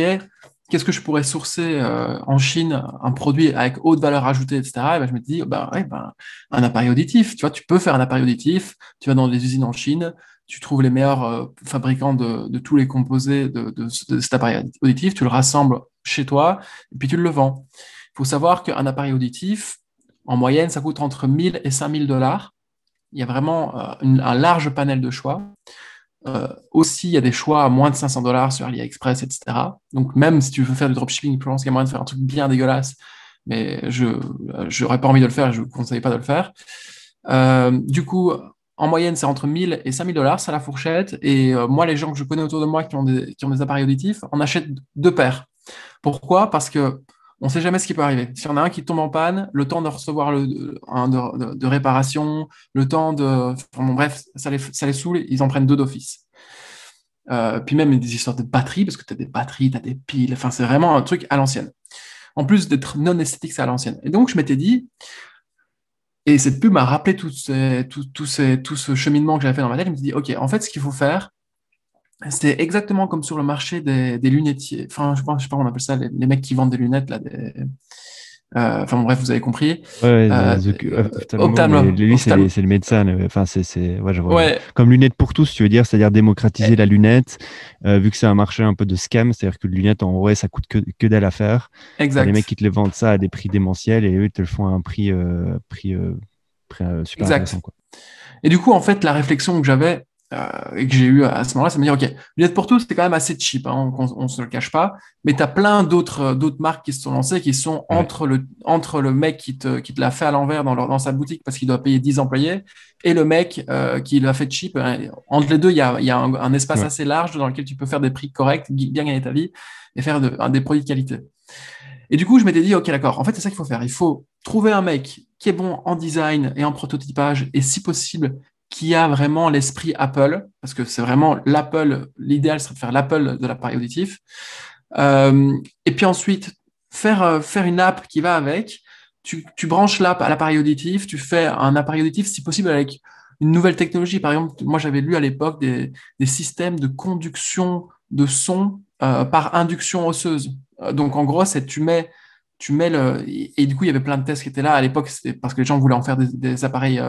qu'est-ce que je pourrais sourcer euh, en Chine, un produit avec haute valeur ajoutée, etc. Et ben, je me dis, bah, ouais, ben, un appareil auditif. Tu vois, peux faire un appareil auditif. Tu vas dans des usines en Chine, tu trouves les meilleurs euh, fabricants de, tous les composés de, cet appareil auditif, tu le rassembles chez toi et puis tu le vends. Il faut savoir qu'un appareil auditif, en moyenne, ça coûte entre 1000 et 5000 dollars. Il y a vraiment euh, un large panel de choix. Euh, aussi, il y a des choix à moins de 500 dollars sur AliExpress, etc. Donc, même si tu veux faire du dropshipping, je pense qu'il y a moyen de faire un truc bien dégueulasse, mais je n'aurais pas envie de le faire, je ne vous conseille pas de le faire. Euh, du coup, en moyenne, c'est entre 1000 et 5000 dollars, c'est la fourchette. Et euh, moi, les gens que je connais autour de moi qui ont des, qui ont des appareils auditifs, on achète deux paires. Pourquoi? Parce que on ne sait jamais ce qui peut arriver. Si on a un qui tombe en panne, le temps de recevoir le, de, réparation, le temps de. bref, ça les, ça les saoule, ils en prennent deux d'office. puis même des histoires de batterie, parce que tu as des batteries, tu as des piles, enfin c'est vraiment un truc à l'ancienne. En plus d'être non esthétique, c'est à l'ancienne. Et donc je m'étais dit, et cette pub m'a rappelé tout, tout, tout, tout, ce cheminement que j'avais fait dans ma tête. Je me suis dit, OK, en fait, ce qu'il faut faire, c'est exactement comme sur le marché des, des lunetiers. Enfin, je, pense, je sais pas, on appelle ça les, mecs qui vendent des lunettes, là, des, euh, enfin bref, vous avez compris. Ouais, euh, lui, c'est le médecin. Enfin, c'est, ouais, je vois. Comme lunettes pour tous, tu veux dire, c'est-à-dire démocratiser la lunette, euh, vu que c'est un marché un peu de scam, c'est-à-dire que les lunettes, en vrai, ça coûte que, que dalle à faire. Exact. Les mecs qui te les vendent ça à des prix démentiels et eux, ils te le font à un prix, prix, prix super exact. intéressant. Quoi. Et du coup, en fait, la réflexion que j'avais, euh, et que j'ai eu à ce moment-là, ça me dit, OK, lunettes pour tous, c'était quand même assez cheap, hein, on ne se le cache pas, mais tu as plein d'autres euh, d'autres marques qui se sont lancées, qui sont entre, le, entre le mec qui te, qui te l'a fait à l'envers dans, dans sa boutique parce qu'il doit payer 10 employés, et le mec euh, qui l'a fait cheap. Entre les deux, il y a, y a un, espace assez large dans lequel tu peux faire des prix corrects, bien gagner ta vie, et faire de, des produits de qualité. Et du coup, je m'étais dit, OK, d'accord, en fait, c'est ça qu'il faut faire. Il faut trouver un mec qui est bon en design et en prototypage, et si possible, qui a vraiment l'esprit Apple, parce que c'est vraiment l'Apple, l'idéal serait de faire l'Apple de l'appareil auditif. Euh, et puis ensuite, faire, euh, faire une app qui va avec. Tu, tu branches l'app à l'appareil auditif, tu fais un appareil auditif, si possible, avec une nouvelle technologie. Par exemple, moi, j'avais lu à l'époque des, des, systèmes de conduction de son euh, par induction osseuse. Euh, donc, en gros, c'est tu mets, tu mets le. Et, du coup, il y avait plein de tests qui étaient là. À l'époque, c'était parce que les gens voulaient en faire des, appareils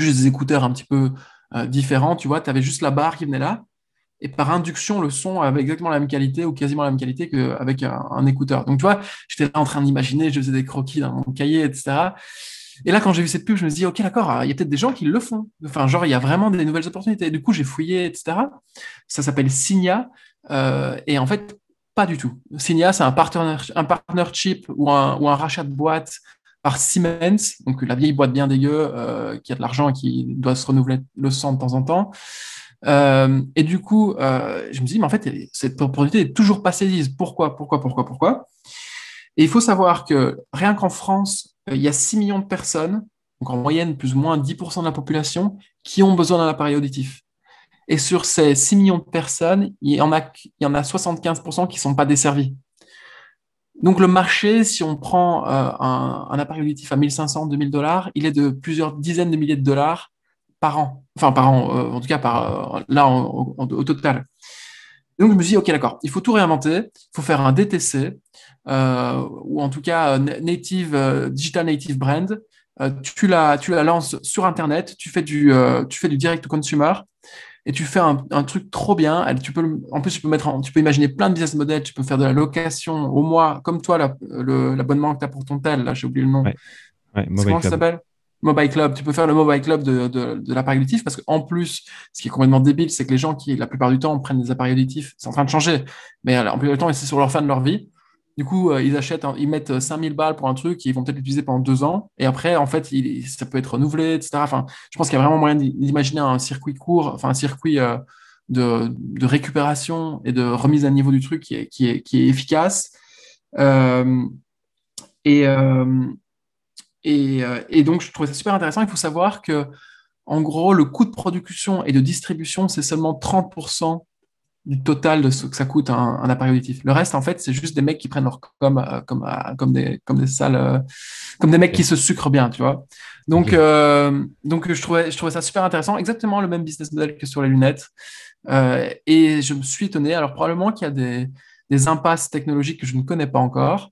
juste des écouteurs un petit peu euh, différents, tu vois, tu avais juste la barre qui venait là, et par induction, le son avait exactement la même qualité ou quasiment la même qualité qu'avec un, écouteur. Donc, tu vois, j'étais là en train d'imaginer, je faisais des croquis dans mon cahier, etc. Et là, quand j'ai vu cette pub, je me suis dit, OK, d'accord, il y a peut-être des gens qui le font. Enfin, genre, il y a vraiment des nouvelles opportunités. du coup, j'ai fouillé, etc. Ça s'appelle Signa. Euh, et en fait, pas du tout. Signa, c'est un, partner, un partnership ou un, ou un rachat de boîte par Siemens, donc la vieille boîte bien dégueu euh, qui a de l'argent et qui doit se renouveler le sang de temps en temps. Euh, et du coup, euh, je me dis, mais en fait, cette opportunité est toujours pas saisie. Pourquoi, pourquoi, pourquoi, pourquoi? Et il faut savoir que rien qu'en France, il y a 6 millions de personnes, donc en moyenne plus ou moins 10% de la population, qui ont besoin d'un appareil auditif. Et sur ces 6 millions de personnes, il y en a, il y en a 75% qui ne sont pas desservis. Donc le marché, si on prend euh, un, appareil auditif à 1500, 2000 dollars, il est de plusieurs dizaines de milliers de dollars par an. Enfin, par an, euh, en tout cas, par, euh, là, au total. donc je me suis dit, OK, d'accord, il faut tout réinventer, il faut faire un DTC, ou en tout cas native, digital native brand. tu, la, lances sur Internet, tu fais du, tu fais du direct to consumer et tu fais un, truc trop bien. Tu peux, en plus, tu peux, mettre tu peux imaginer plein de business models. Tu peux faire de la location au mois, comme toi, l'abonnement que tu as pour ton tel. Là, j'ai oublié le nom. Ouais. comment ça s'appelle? Mobile Club. Tu peux faire le Mobile Club de, de, de l'appareil auditif parce qu'en plus, ce qui est complètement débile, c'est que les gens qui, la plupart du temps, prennent des appareils auditifs, c'est en train de changer. Mais en plus du temps, c'est sur leur fin de leur vie. Du coup, euh, ils achètent, ils mettent 5000 balles pour un truc, ils vont peut-être l'utiliser pendant deux ans. Et après, en fait, ça peut être renouvelé, etc. Enfin, je pense qu'il y a vraiment moyen d'imaginer un circuit court, enfin, un circuit euh, de, récupération et de remise à niveau du truc qui est, efficace. Euh, et, et, et, donc, je trouvais ça super intéressant. Il faut savoir que, en gros, le coût de production et de distribution, c'est seulement 30% du total de ce que ça coûte un, appareil auditif. Le reste, en fait, c'est juste des mecs qui prennent leur com euh, comme, euh, comme, des, comme des salles, euh, comme des mecs qui se sucrent bien, tu vois. Donc, donc je, trouvais, je trouvais ça super intéressant. Exactement le même business model que sur les lunettes. et je me suis étonné. Alors, probablement qu'il y a des, des, impasses technologiques que je ne connais pas encore.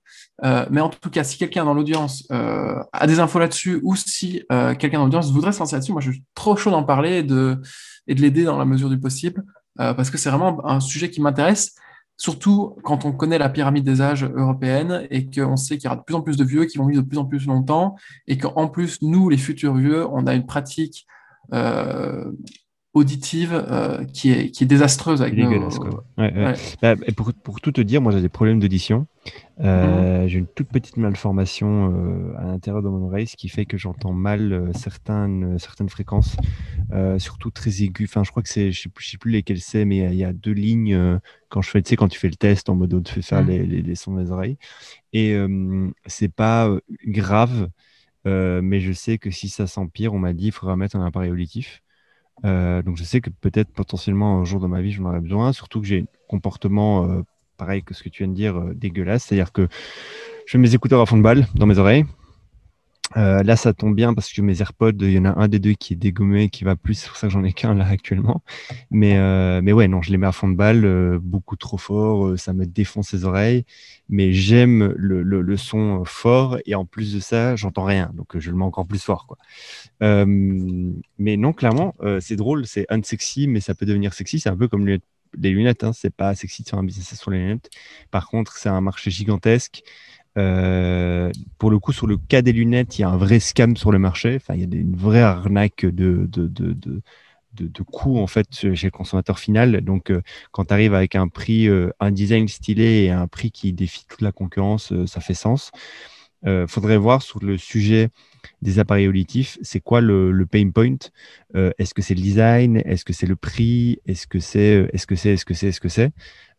mais en tout cas, si quelqu'un dans l'audience a des infos là-dessus ou si quelqu'un dans l'audience voudrait se lancer là-dessus, moi, je suis trop chaud d'en parler et de, et de l'aider dans la mesure du possible. Euh, parce que c'est vraiment un sujet qui m'intéresse, surtout quand on connaît la pyramide des âges européenne et qu'on sait qu'il y aura de plus en plus de vieux qui vont vivre de plus en plus longtemps et qu'en plus, nous, les futurs vieux, on a une pratique euh, auditive euh, qui, est, qui est désastreuse avec bah, pour, pour, tout te dire, moi j'ai des problèmes d'audition. Euh, mhm. J'ai une toute petite malformation euh, à l'intérieur de mon oreille, ce qui fait que j'entends mal certaines, certaines fréquences, surtout très aiguës. Enfin, je crois que c'est, je ne sais, plus lesquelles c'est, mais il y, a deux lignes quand je fais, tu sais, quand tu fais le test en mode de faire mhm. les, les, les, sons des oreilles. Et c'est pas grave, mais je sais que si ça s'empire, on m'a dit il faudra mettre un appareil auditif. donc je sais que peut-être potentiellement un jour dans ma vie, j'en aurais besoin, surtout que j'ai un comportement pareil que ce que tu viens de dire, dégueulasse, c'est-à-dire que je mets mes écouteurs à fond de balle dans mes oreilles. Euh, là, ça tombe bien parce que mes AirPods, il y en a un des deux qui est dégommé, qui va plus. C'est pour ça que j'en ai qu'un là actuellement. Mais, euh, mais ouais, non, je les mets à fond de balle, euh, beaucoup trop fort. ça me défonce les oreilles. Mais j'aime le, le, son fort et en plus de ça, j'entends rien. Donc je le mets encore plus fort. Quoi. mais non, clairement, c'est drôle, c'est unsexy, mais ça peut devenir sexy. C'est un peu comme les lunettes. Hein. C'est pas sexy de faire un business sur les lunettes. Par contre, c'est un marché gigantesque. Euh, pour le coup, sur le cas des lunettes, il y a un vrai scam sur le marché. Enfin, il y a une vraie arnaque de, de, de, de de, coûts en fait chez le consommateur final. Donc, euh, quand tu arrives avec un prix, euh, un design stylé et un prix qui défie toute la concurrence, ça fait sens. Faudrait voir sur le sujet des appareils auditifs, c'est quoi le, le, pain point? Est-ce que c'est le design? Est-ce que c'est le prix? Est-ce que c'est Est-ce que c'est Est-ce que c'est Est-ce que c'est?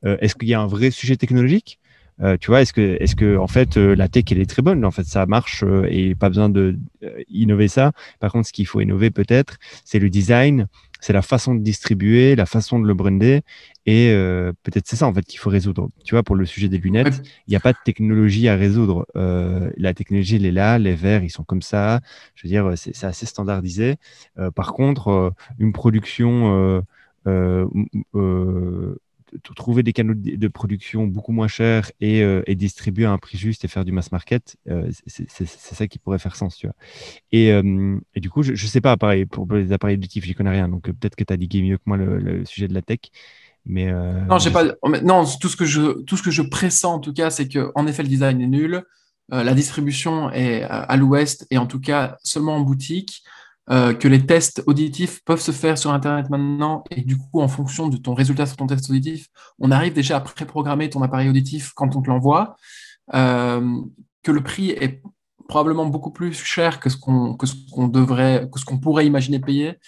Est-ce qu'il y a un vrai sujet technologique? Euh, tu vois, est-ce que, est-ce que en fait euh, la tech elle est très bonne, en fait ça marche euh, et pas besoin de innover ça. Par contre, ce qu'il faut innover peut-être, c'est le design, c'est la façon de distribuer, la façon de le brander et peut-être c'est ça en fait qu'il faut résoudre. Tu vois, pour le sujet des lunettes, il n'y a pas de technologie à résoudre. la technologie elle est là, les verres ils sont comme ça. Je veux dire, c'est, assez standardisé. par contre, une production euh, trouver des canaux de, production beaucoup moins chers euh, et, distribuer à un prix juste et faire du mass market, euh, c'est ça qui pourrait faire sens, tu vois. Et, euh, du coup, je ne sais pas, pareil, pour les appareils auditifs, j'y connais rien, donc peut-être que tu as digué mieux que moi le, sujet de la tech. Mais non, j'ai pas. Non, tout ce que je tout ce que je pressens en tout cas, c'est que en effet le design est nul, la distribution est à l'ouest et en tout cas seulement en boutique. Euh, que les tests auditifs peuvent se faire sur Internet maintenant, et du coup, en fonction de ton résultat sur ton test auditif, on arrive déjà à préprogrammer ton appareil auditif quand on te l'envoie, euh, que le prix est probablement beaucoup plus cher que ce qu'on que ce qu'on devrait, que ce qu'on pourrait imaginer payer.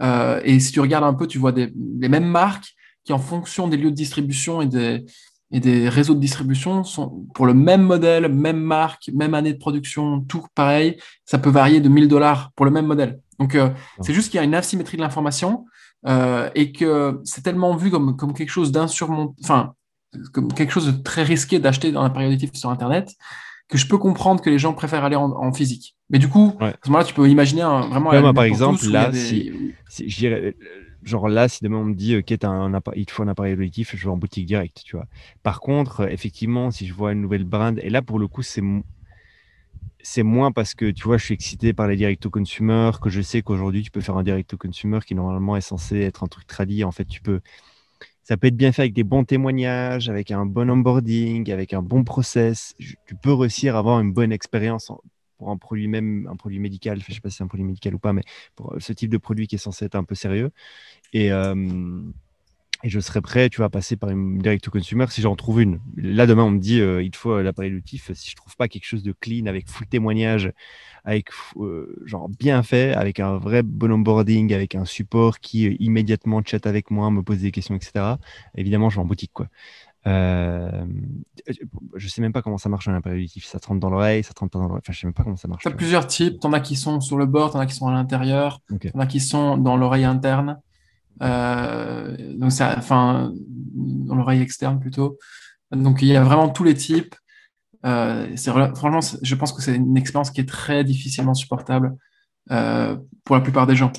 Euh, et si tu regardes un peu, tu vois des, les mêmes marques qui, en fonction des lieux de distribution et des, et des réseaux de distribution sont pour le même modèle, même marque, même année de production, tout pareil, ça peut varier de 1000 dollars pour le même modèle. Donc, euh, c'est juste qu'il y a une asymétrie de l'information euh, et que c'est tellement vu comme, comme quelque chose d'insurmontable, enfin, comme quelque chose de très risqué d'acheter dans un périoditif sur Internet que je peux comprendre que les gens préfèrent aller en, physique. Mais du coup, à ce moment-là, tu peux imaginer un, vraiment. moi, par exemple, là, si, si, genre là, si demain on me dit, ok, un il te faut un appareil auditif, je vais en boutique direct, tu vois. Par contre, effectivement, si je vois une nouvelle brand, et là pour le coup, c'est c'est moins parce que tu vois, je suis excité par les direct to que je sais qu'aujourd'hui tu peux faire un direct to consumer qui normalement est censé être un truc tradit. En fait, tu peux, ça peut être bien fait avec des bons témoignages, avec un bon onboarding, avec un bon process. Tu peux réussir à avoir une bonne expérience pour un produit même, un produit médical, je ne sais pas si c'est un produit médical ou pas, mais pour ce type de produit qui est censé être un peu sérieux. Et, euh, et je serais prêt, tu vois, à passer par une direct to consumer si j'en trouve une. Là, demain, on me dit, euh, il faut l'appareil auditif. Si je trouve pas quelque chose de clean, avec full témoignage, avec euh, genre bien fait, avec un vrai bon onboarding, avec un support qui immédiatement chatte avec moi, me pose des questions, etc. Évidemment, je vais en boutique, quoi. Euh, je sais même pas comment ça marche un auditif. Ça te rentre dans l'oreille, ça te rentre pas dans l'oreille. Enfin, je sais même pas comment ça marche. Tu as plusieurs types. Tu en as qui sont sur le bord, tu en as qui sont à l'intérieur, tu en as qui sont dans l'oreille interne. Euh, donc, ça, enfin, dans l'oreille externe plutôt. Donc, il y a vraiment tous les types. Euh, franchement, je pense que c'est une expérience qui est très difficilement supportable euh, pour la plupart des gens.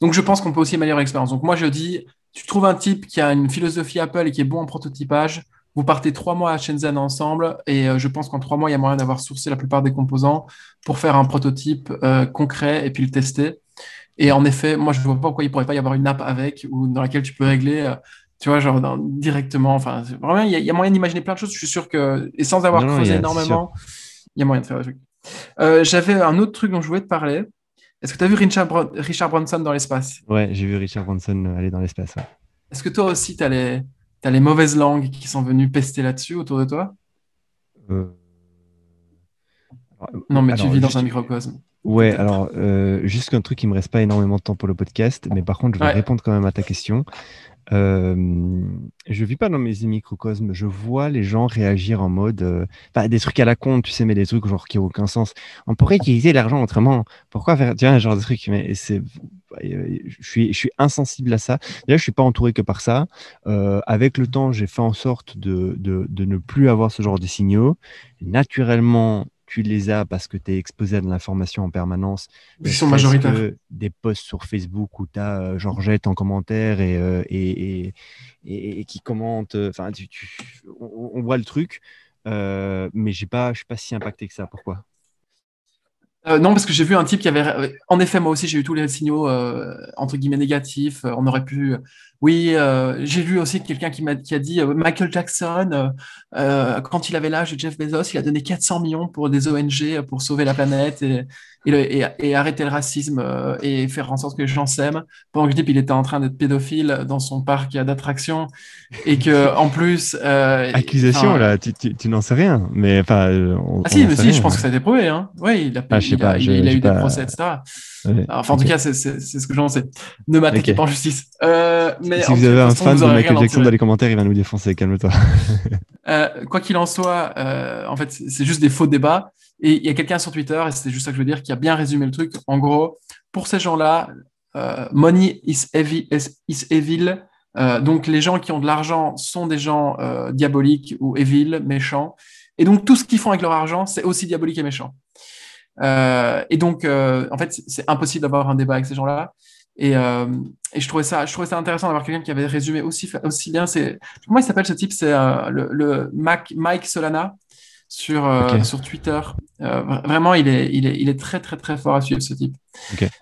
Donc, je pense qu'on peut aussi améliorer l'expérience. Donc, moi, je dis, tu trouves un type qui a une philosophie Apple et qui est bon en prototypage, vous partez trois mois à Shenzhen ensemble et euh, je pense qu'en trois mois, il y a moyen d'avoir sourcé la plupart des composants pour faire un prototype euh, concret et puis le tester. Et en effet, moi, je ne vois pas pourquoi il ne pourrait pas y avoir une app avec ou dans laquelle tu peux régler, euh, tu vois, genre directement. Enfin, vraiment, il y, a moyen d'imaginer plein de choses. Je suis sûr que, et sans avoir creusé énormément, il y a moyen de faire des trucs. J'avais un autre truc dont je voulais te parler. Est-ce que tu as vu Richard, Richard Branson dans l'espace? Ouais, j'ai vu Richard Branson aller dans l'espace. Est-ce que toi aussi, tu as, les mauvaises langues qui sont venues pester là-dessus autour de toi? Euh, Non, mais tu vis dans un microcosme. Ouais, alors, euh, juste un truc, il me reste pas énormément de temps pour le podcast, mais par contre, je vais répondre quand même à ta question. Euh, je vis pas dans mes microcosmes, je vois les gens réagir en mode, euh, des trucs à la con, tu sais, mais des trucs genre qui n'ont aucun sens. On pourrait utiliser l'argent autrement. Pourquoi faire, tu vois, genre de trucs, mais c'est, je suis, je suis insensible à ça. D'ailleurs, je suis pas entouré que par ça. Euh, avec le temps, j'ai fait en sorte de, de, de, ne plus avoir ce genre de signaux. Naturellement, tu les as parce que tu es exposé à de l'information en permanence. Ils sont majoritaires. Des posts sur Facebook où tu as euh, Georgette en commentaire et, euh, et, et, qui commente. Euh, enfin, tu, on, voit le truc, mais je ne suis pas si impacté que ça. Pourquoi? Non, parce que j'ai vu un type qui avait. En effet, moi aussi, j'ai eu tous les signaux entre guillemets négatifs. On aurait pu oui, euh, j'ai vu aussi quelqu'un qui m'a qui a dit euh, Michael Jackson, euh, quand il avait l'âge de Jeff Bezos, il a donné 400 millions pour des ONG pour sauver la planète et, et, et, arrêter le racisme et faire en sorte que les gens s'aiment. Pendant que je dis qu'il était en train d'être pédophile dans son parc d'attractions et que [laughs] en plus. Accusation là, tu, tu, n'en sais rien, mais enfin. ah si, mais si, je pense que ça a été prouvé. Hein. Oui, il a, ah, il, a, il, a eu des procès, etc. Enfin, en tout cas, c'est ce que j'en sais. Ne m'attaquez pas en justice. Euh, mais si vous avez un fan de Michael Jackson dans les commentaires, il va nous défoncer. Calme-toi. euh, quoi qu'il en soit, euh, en fait, c'est juste des faux débats. Et il y a quelqu'un sur Twitter, et c'est juste ça que je veux dire, qui a bien résumé le truc. En gros, pour ces gens-là, euh, money is evil. Is evil. Donc, les gens qui ont de l'argent sont des gens diaboliques ou evil, méchants. Et donc, tout ce qu'ils font avec leur argent, c'est aussi diabolique et méchant. Et donc, en fait, c'est impossible d'avoir un débat avec ces gens-là. Et, euh, et, je trouvais ça, je trouvais ça intéressant d'avoir quelqu'un qui avait résumé aussi, aussi bien. C'est comment il s'appelle ce type? C'est le, le Mac, Mike Solana sur sur Twitter. vraiment, il est, il est, il est très très très fort à suivre ce type.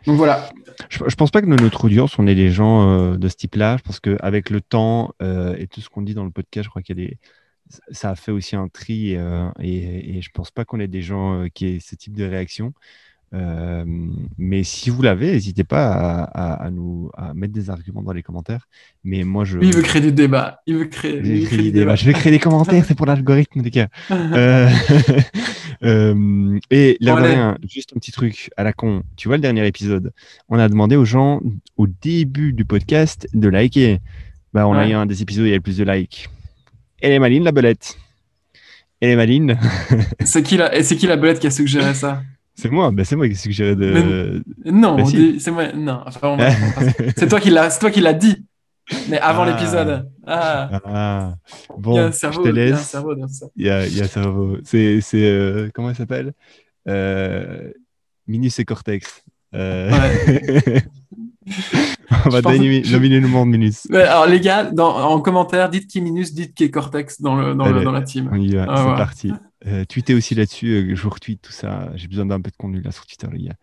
Donc voilà. Je, je pense pas que notre audience on est des gens de ce type-là. Je pense qu'avec le temps et tout ce qu'on dit dans le podcast, je crois qu'il y a des ça a fait aussi un tri euh, et, et, je pense pas qu'on ait des gens euh, qui aient ce type de réaction. Euh, mais si vous l'avez, n'hésitez pas à, nous à mettre des arguments dans les commentaires. Mais moi, je. il veut créer du débat. Il veut créer, il veut créer du débat. Je vais créer des commentaires, c'est pour l'algorithme, les gars. [laughs] [laughs] et là, juste un petit truc à la con. Tu vois le dernier épisode? On a demandé aux gens au début du podcast de liker. Bah, on a eu un des épisodes où il y a le plus de likes. Elle est maline, la belette. Elle est maline. [laughs] c'est qui, la... qui la belette qui a suggéré ça? C'est moi, ben c'est moi qui ai suggéré de. Non, ben c'est moi. Non, enfin, c'est toi qui l'as, c'est toi qui l'as dit. Mais avant ah. l'épisode. Ah. ah. Bon, il y a un cerveau, je te laisse. Il y a un cerveau dans ça. Il y a, il y a un cerveau. C'est, c'est euh, comment il s'appelle? Euh, Minus et Cortex. Euh... Ouais. [laughs] On va nominer le monde Minus. alors, les gars, dans, en commentaire, dites qui Minus, dites qui est Cortex dans, le, dans, le, dans la team. On y va, ah, c'est parti. Euh, tweetez aussi là-dessus, euh, je vous retweet tout ça. J'ai besoin d'un peu de contenu là sur Twitter, les gars.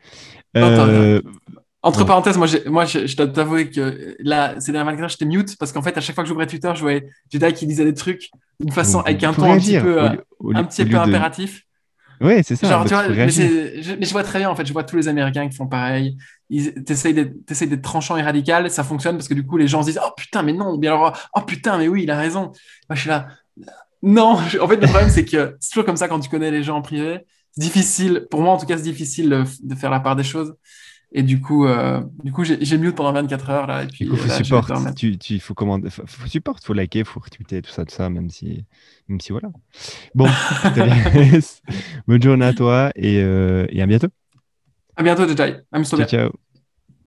Euh, entre parenthèses, moi, moi je, je dois t'avouer que là, ces dernières 24 heures, j'étais mute parce qu'en fait, à chaque fois que j'ouvrais Twitter, je voyais Jedi qui disait des trucs d'une façon avec un ton un petit peu, un petit peu impératif. Oui, c'est ça. Genre, tu vois, mais, je, vois très bien, en fait, je vois tous les Américains qui font pareil. Ils essayent d'être tranchants et radical, ça fonctionne parce que du coup, les gens se disent Oh putain, mais non, bien alors, oh putain, mais oui, il a raison. Moi, je suis là. Non, en fait, le problème, c'est que c'est toujours comme ça quand tu connais les gens en privé. C'est difficile, pour moi en tout cas, c'est difficile de faire la part des choses. Et du coup, euh, du coup, j'ai mute pendant 24 heures là. Et puis, du coup, faut support. Tu, tu, faut commander, faut, faut support, faut liker, faut retweeter, tout ça, tout ça, même si, même si voilà. Bon, [laughs] bonne journée à toi et, euh, et à bientôt. À bientôt, Jai. Amuse-toi ciao, Ciao.